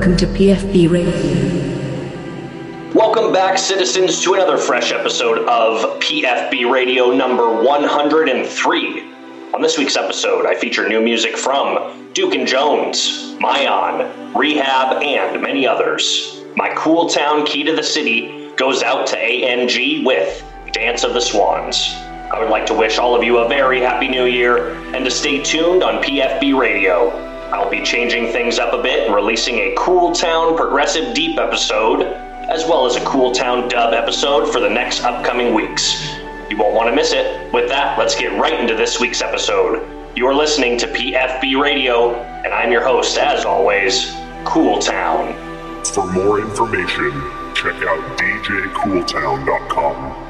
Welcome to PFB Radio. Welcome back, citizens, to another fresh episode of PFB Radio number 103. On this week's episode, I feature new music from Duke and Jones, Mayan, Rehab, and many others. My cool town key to the city goes out to ANG with Dance of the Swans. I would like to wish all of you a very happy new year and to stay tuned on PFB Radio. I'll be changing things up a bit and releasing a Cool Town Progressive Deep episode, as well as a Cool Town Dub episode for the next upcoming weeks. You won't want to miss it. With that, let's get right into this week's episode. You're listening to PFB Radio, and I'm your host, as always, Cool Town. For more information, check out djcooltown.com.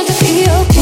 into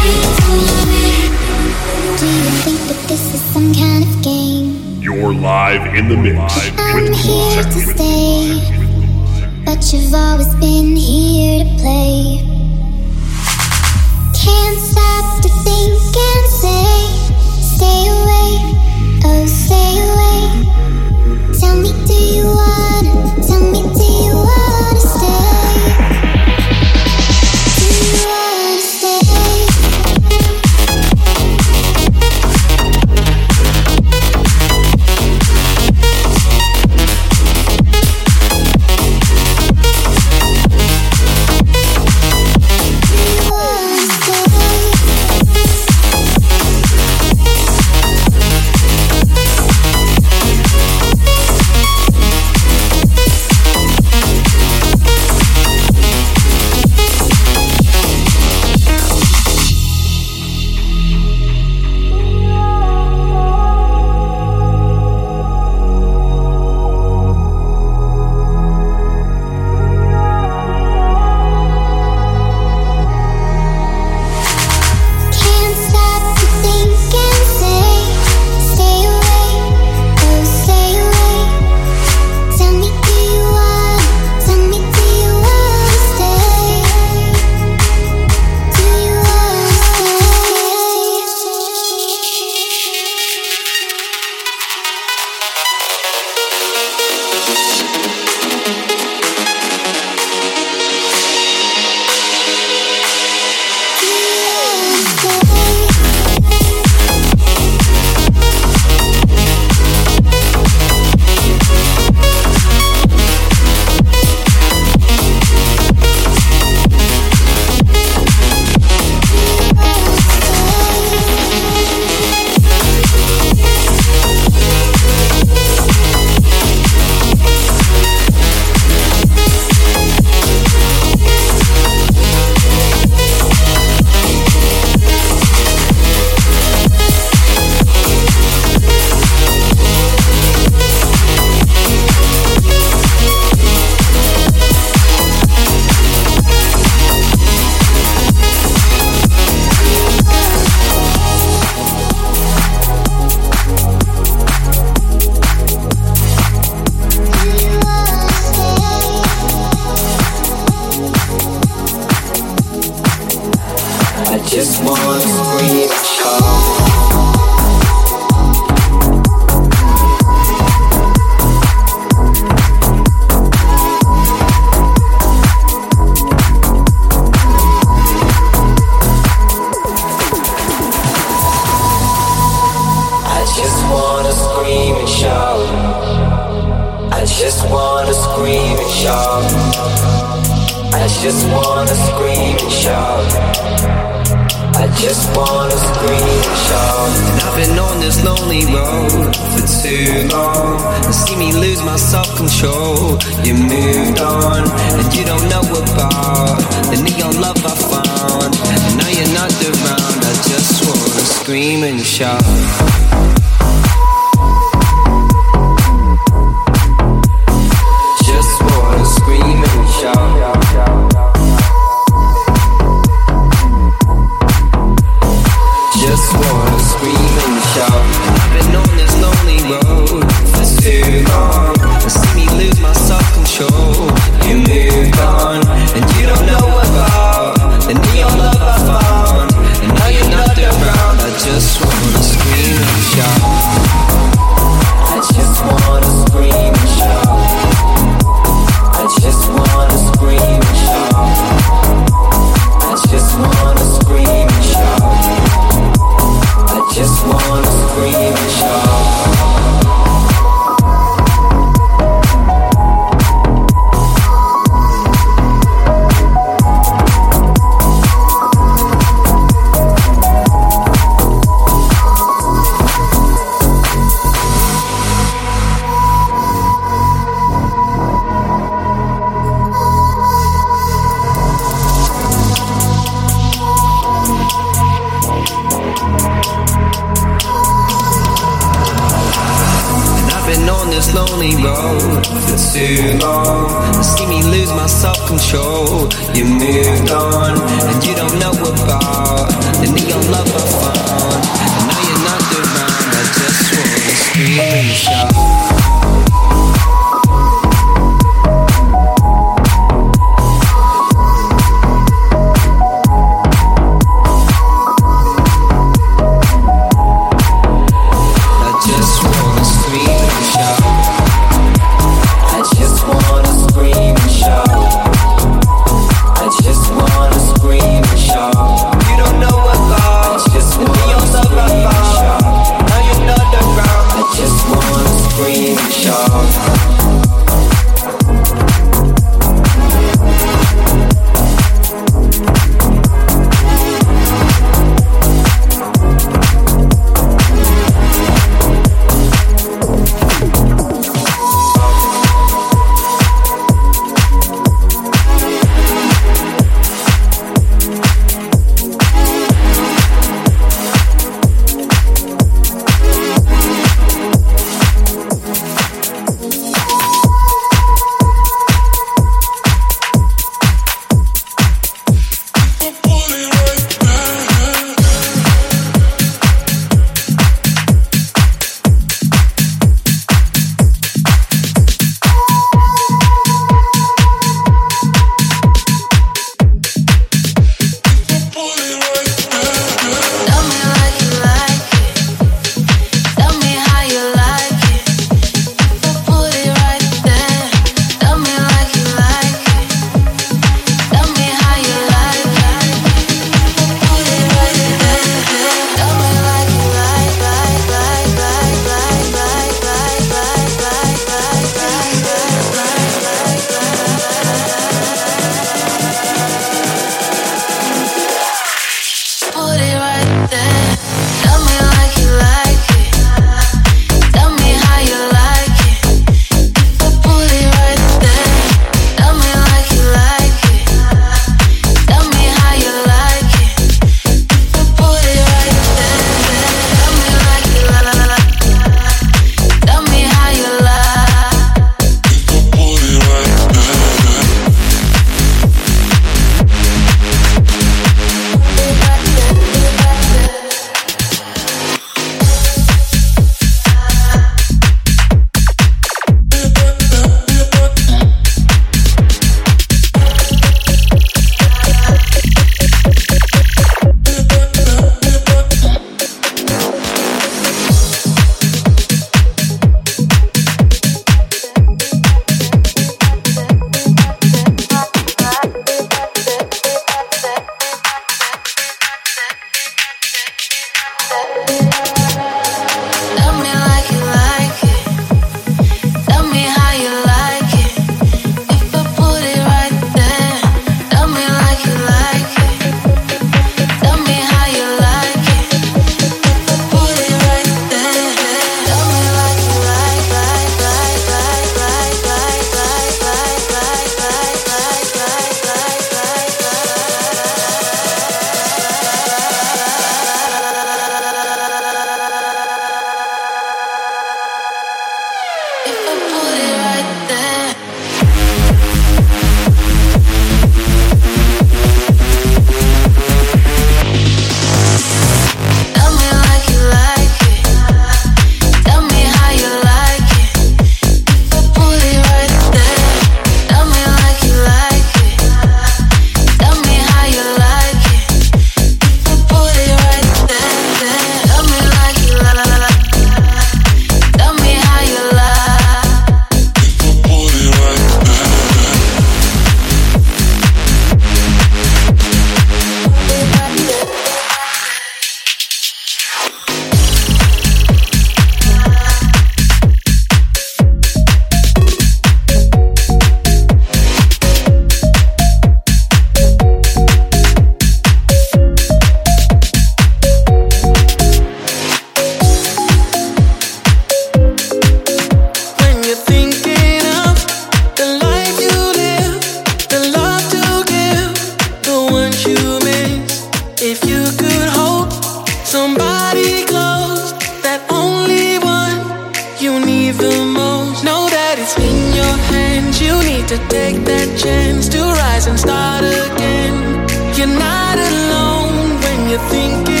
Thinking.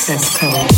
Access code.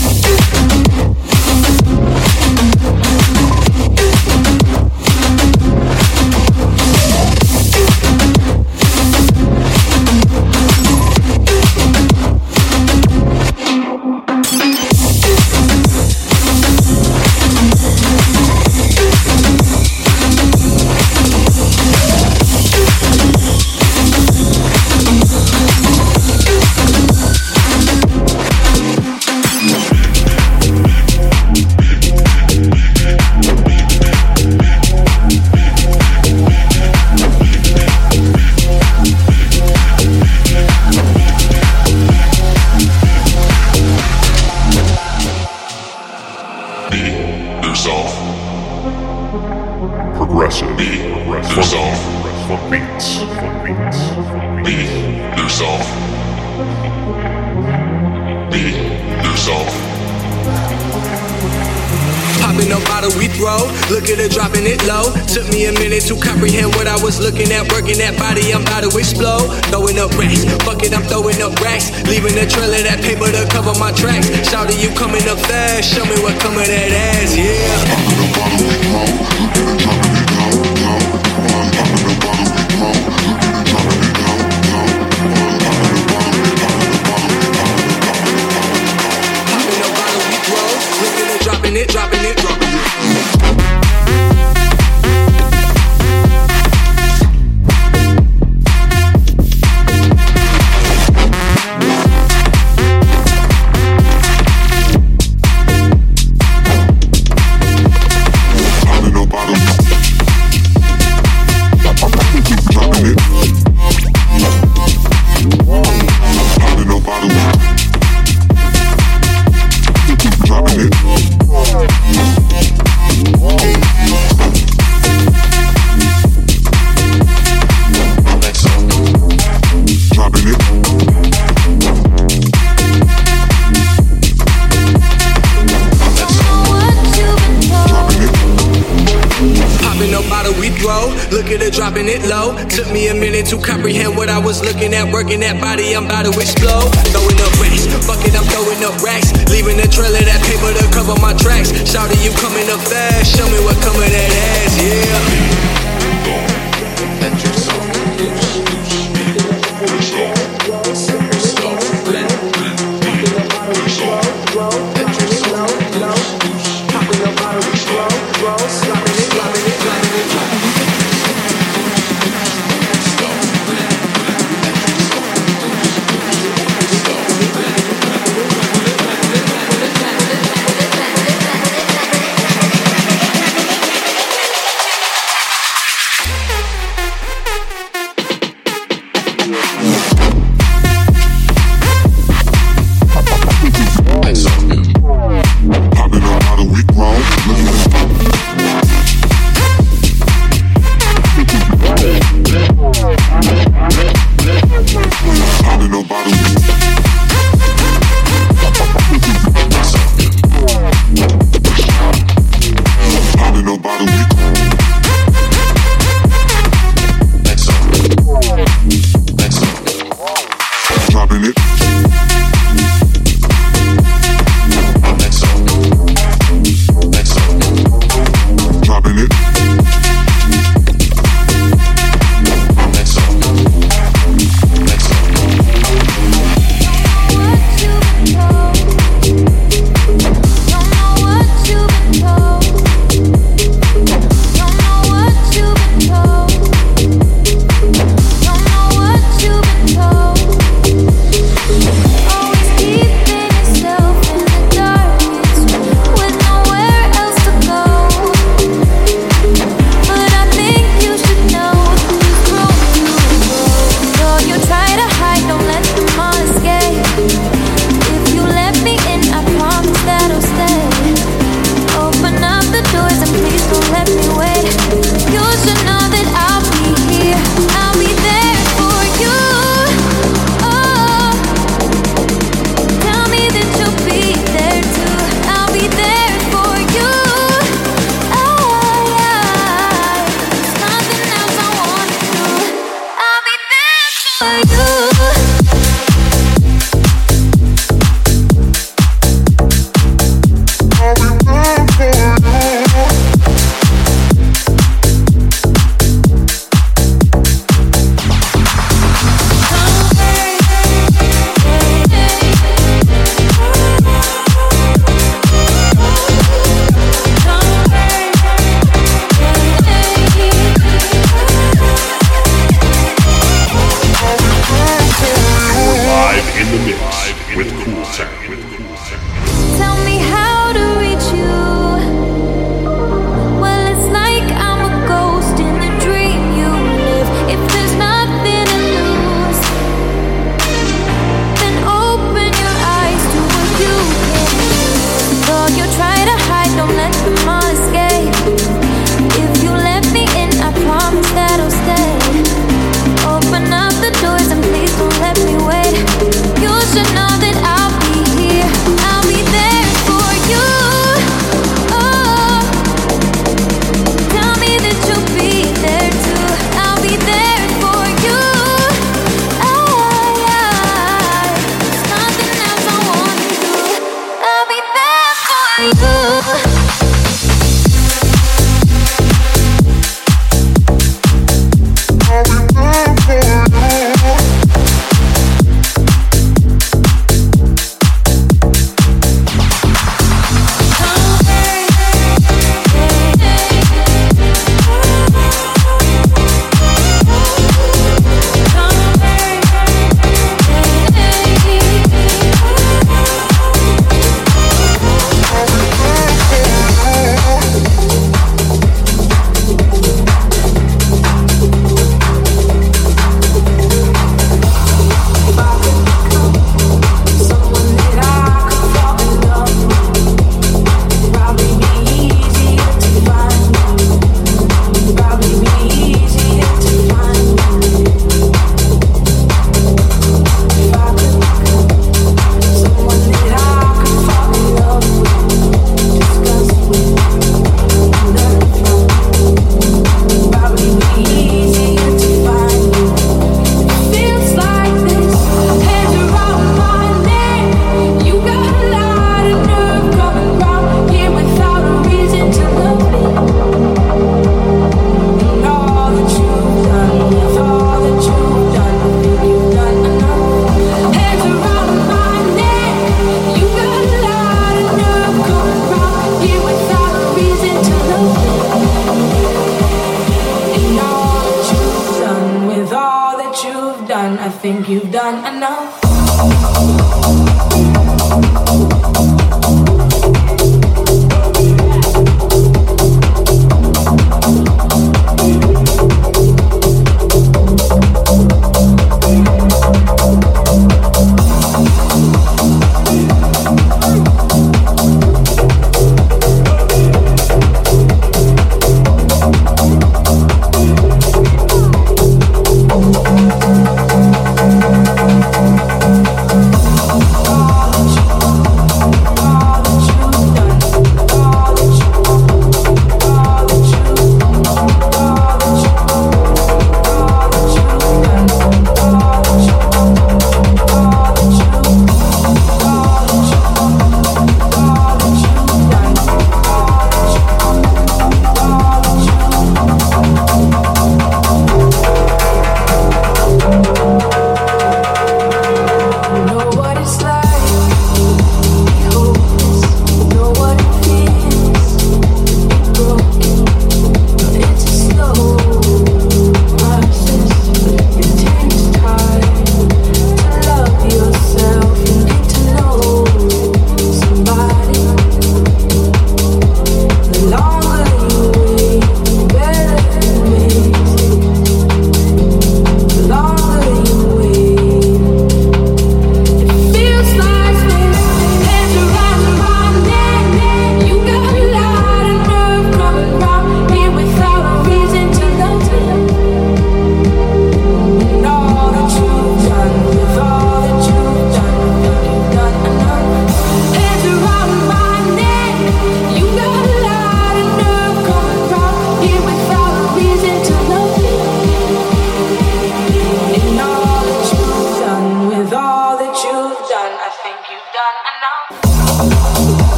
Working that body, I'm about to explode.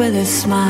With a smile.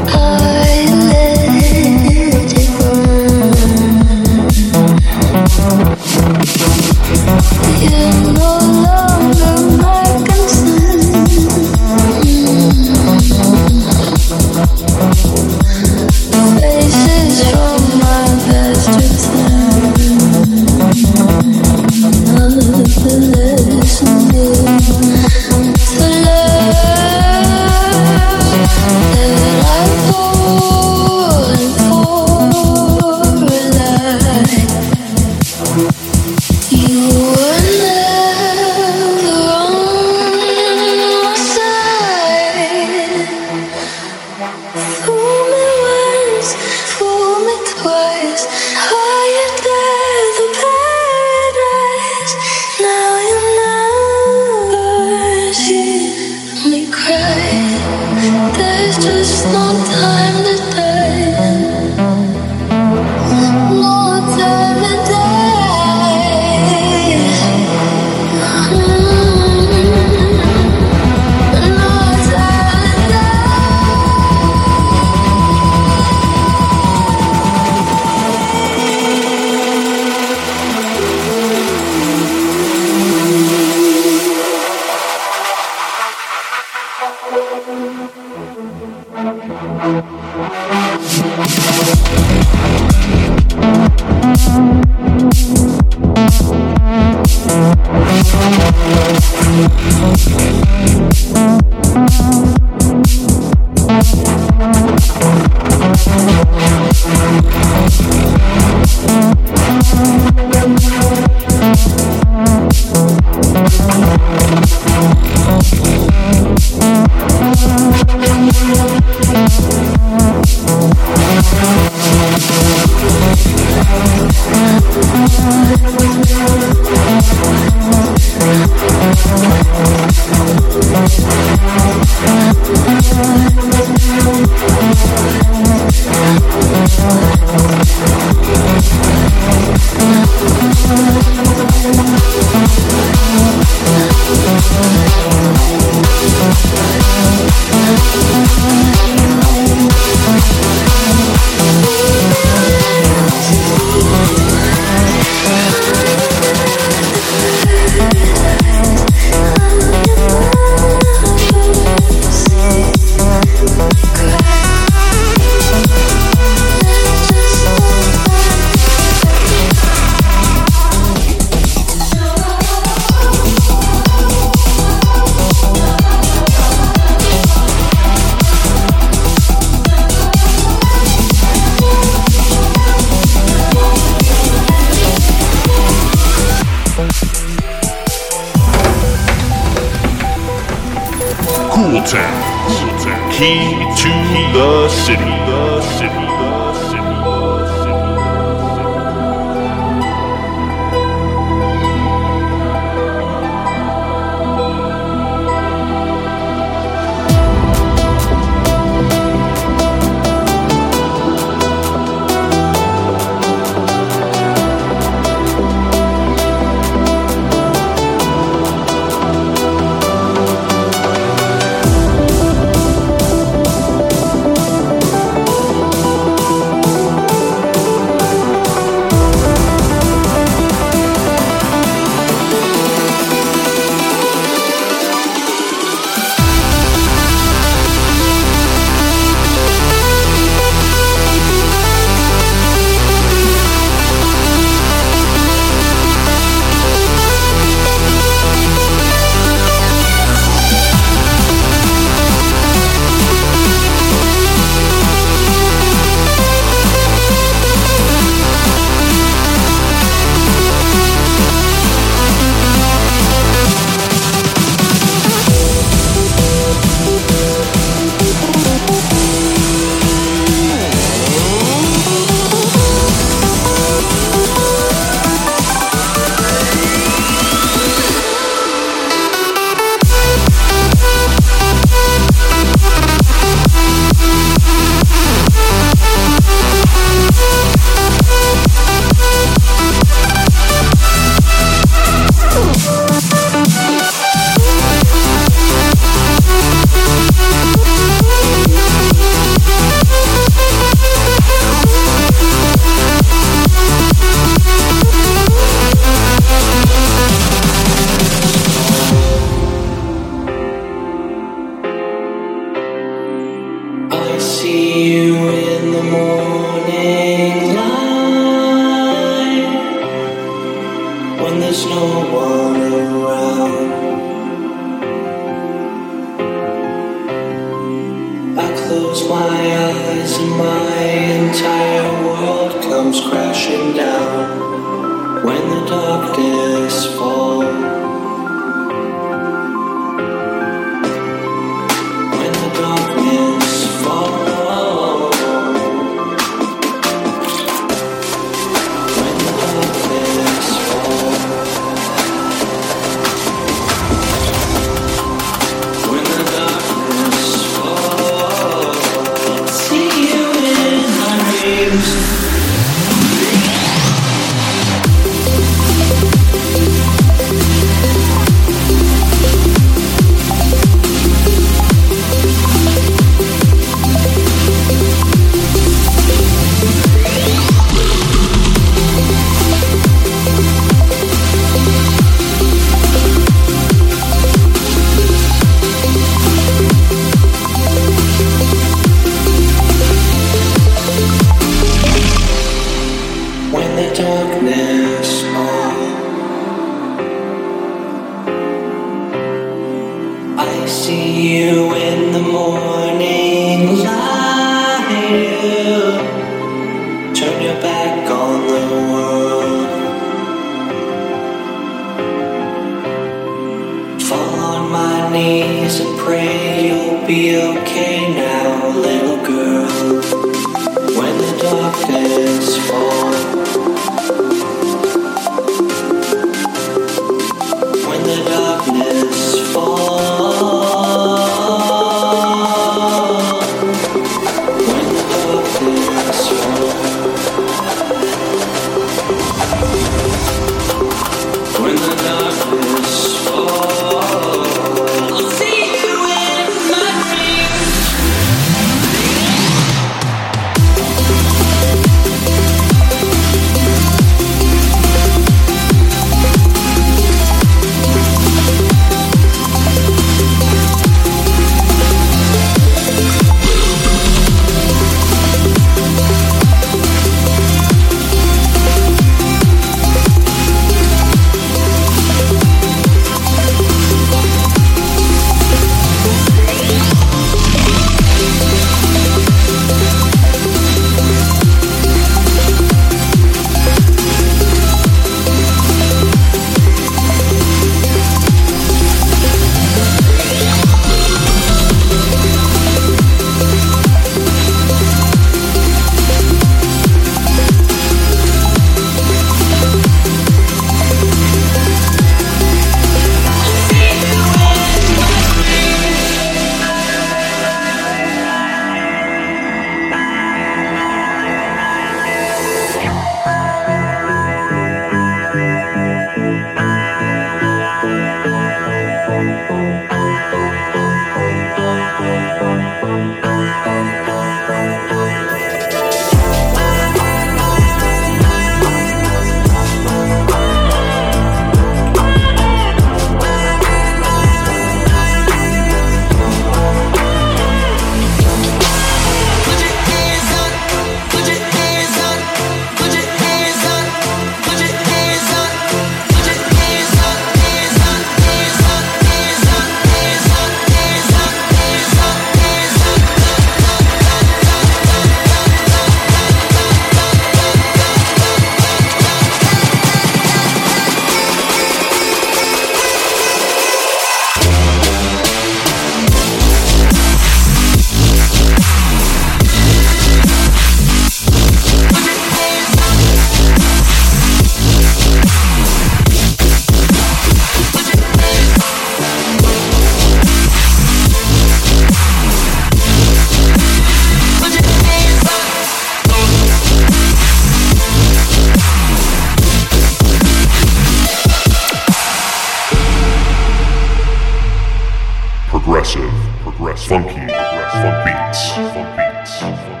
progressive, progressive, funky, progressive, funk beats, funk beats. Funk beats.